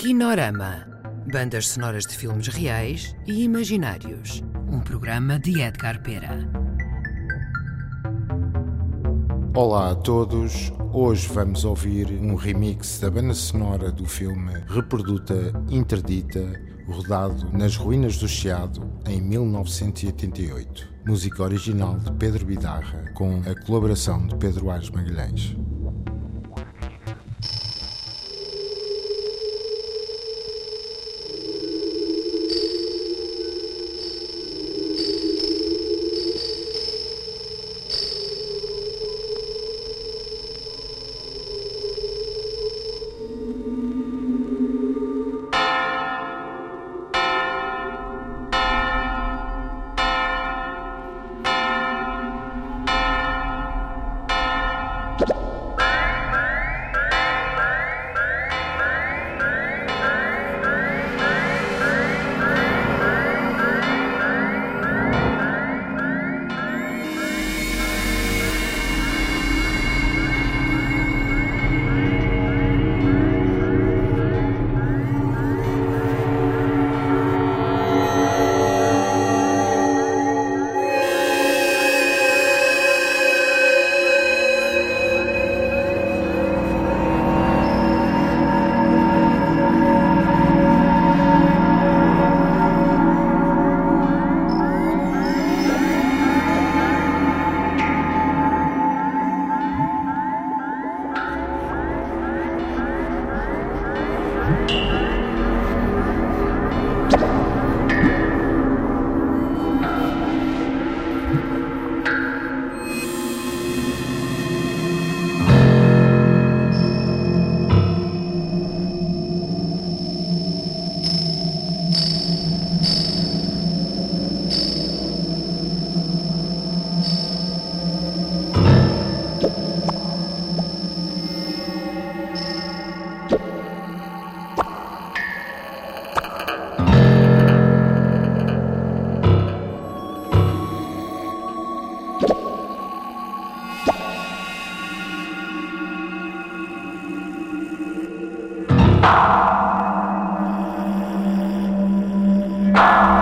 Kinorama. Bandas sonoras de filmes reais e imaginários. Um programa de Edgar Pera. Olá a todos. Hoje vamos ouvir um remix da banda sonora do filme Reproduta Interdita, rodado nas ruínas do Chiado em 1988. Música original de Pedro Bidarra, com a colaboração de Pedro Ares Magalhães. Bye.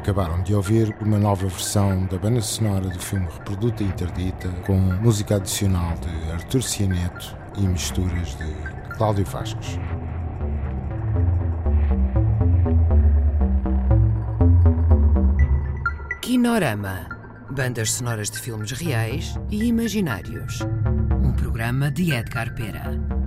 Acabaram de ouvir uma nova versão da banda sonora do filme Reproduta Interdita, com música adicional de Artur Cianeto e misturas de Cláudio Vasques. Kinorama Bandas sonoras de filmes reais e imaginários. Um programa de Edgar Pera.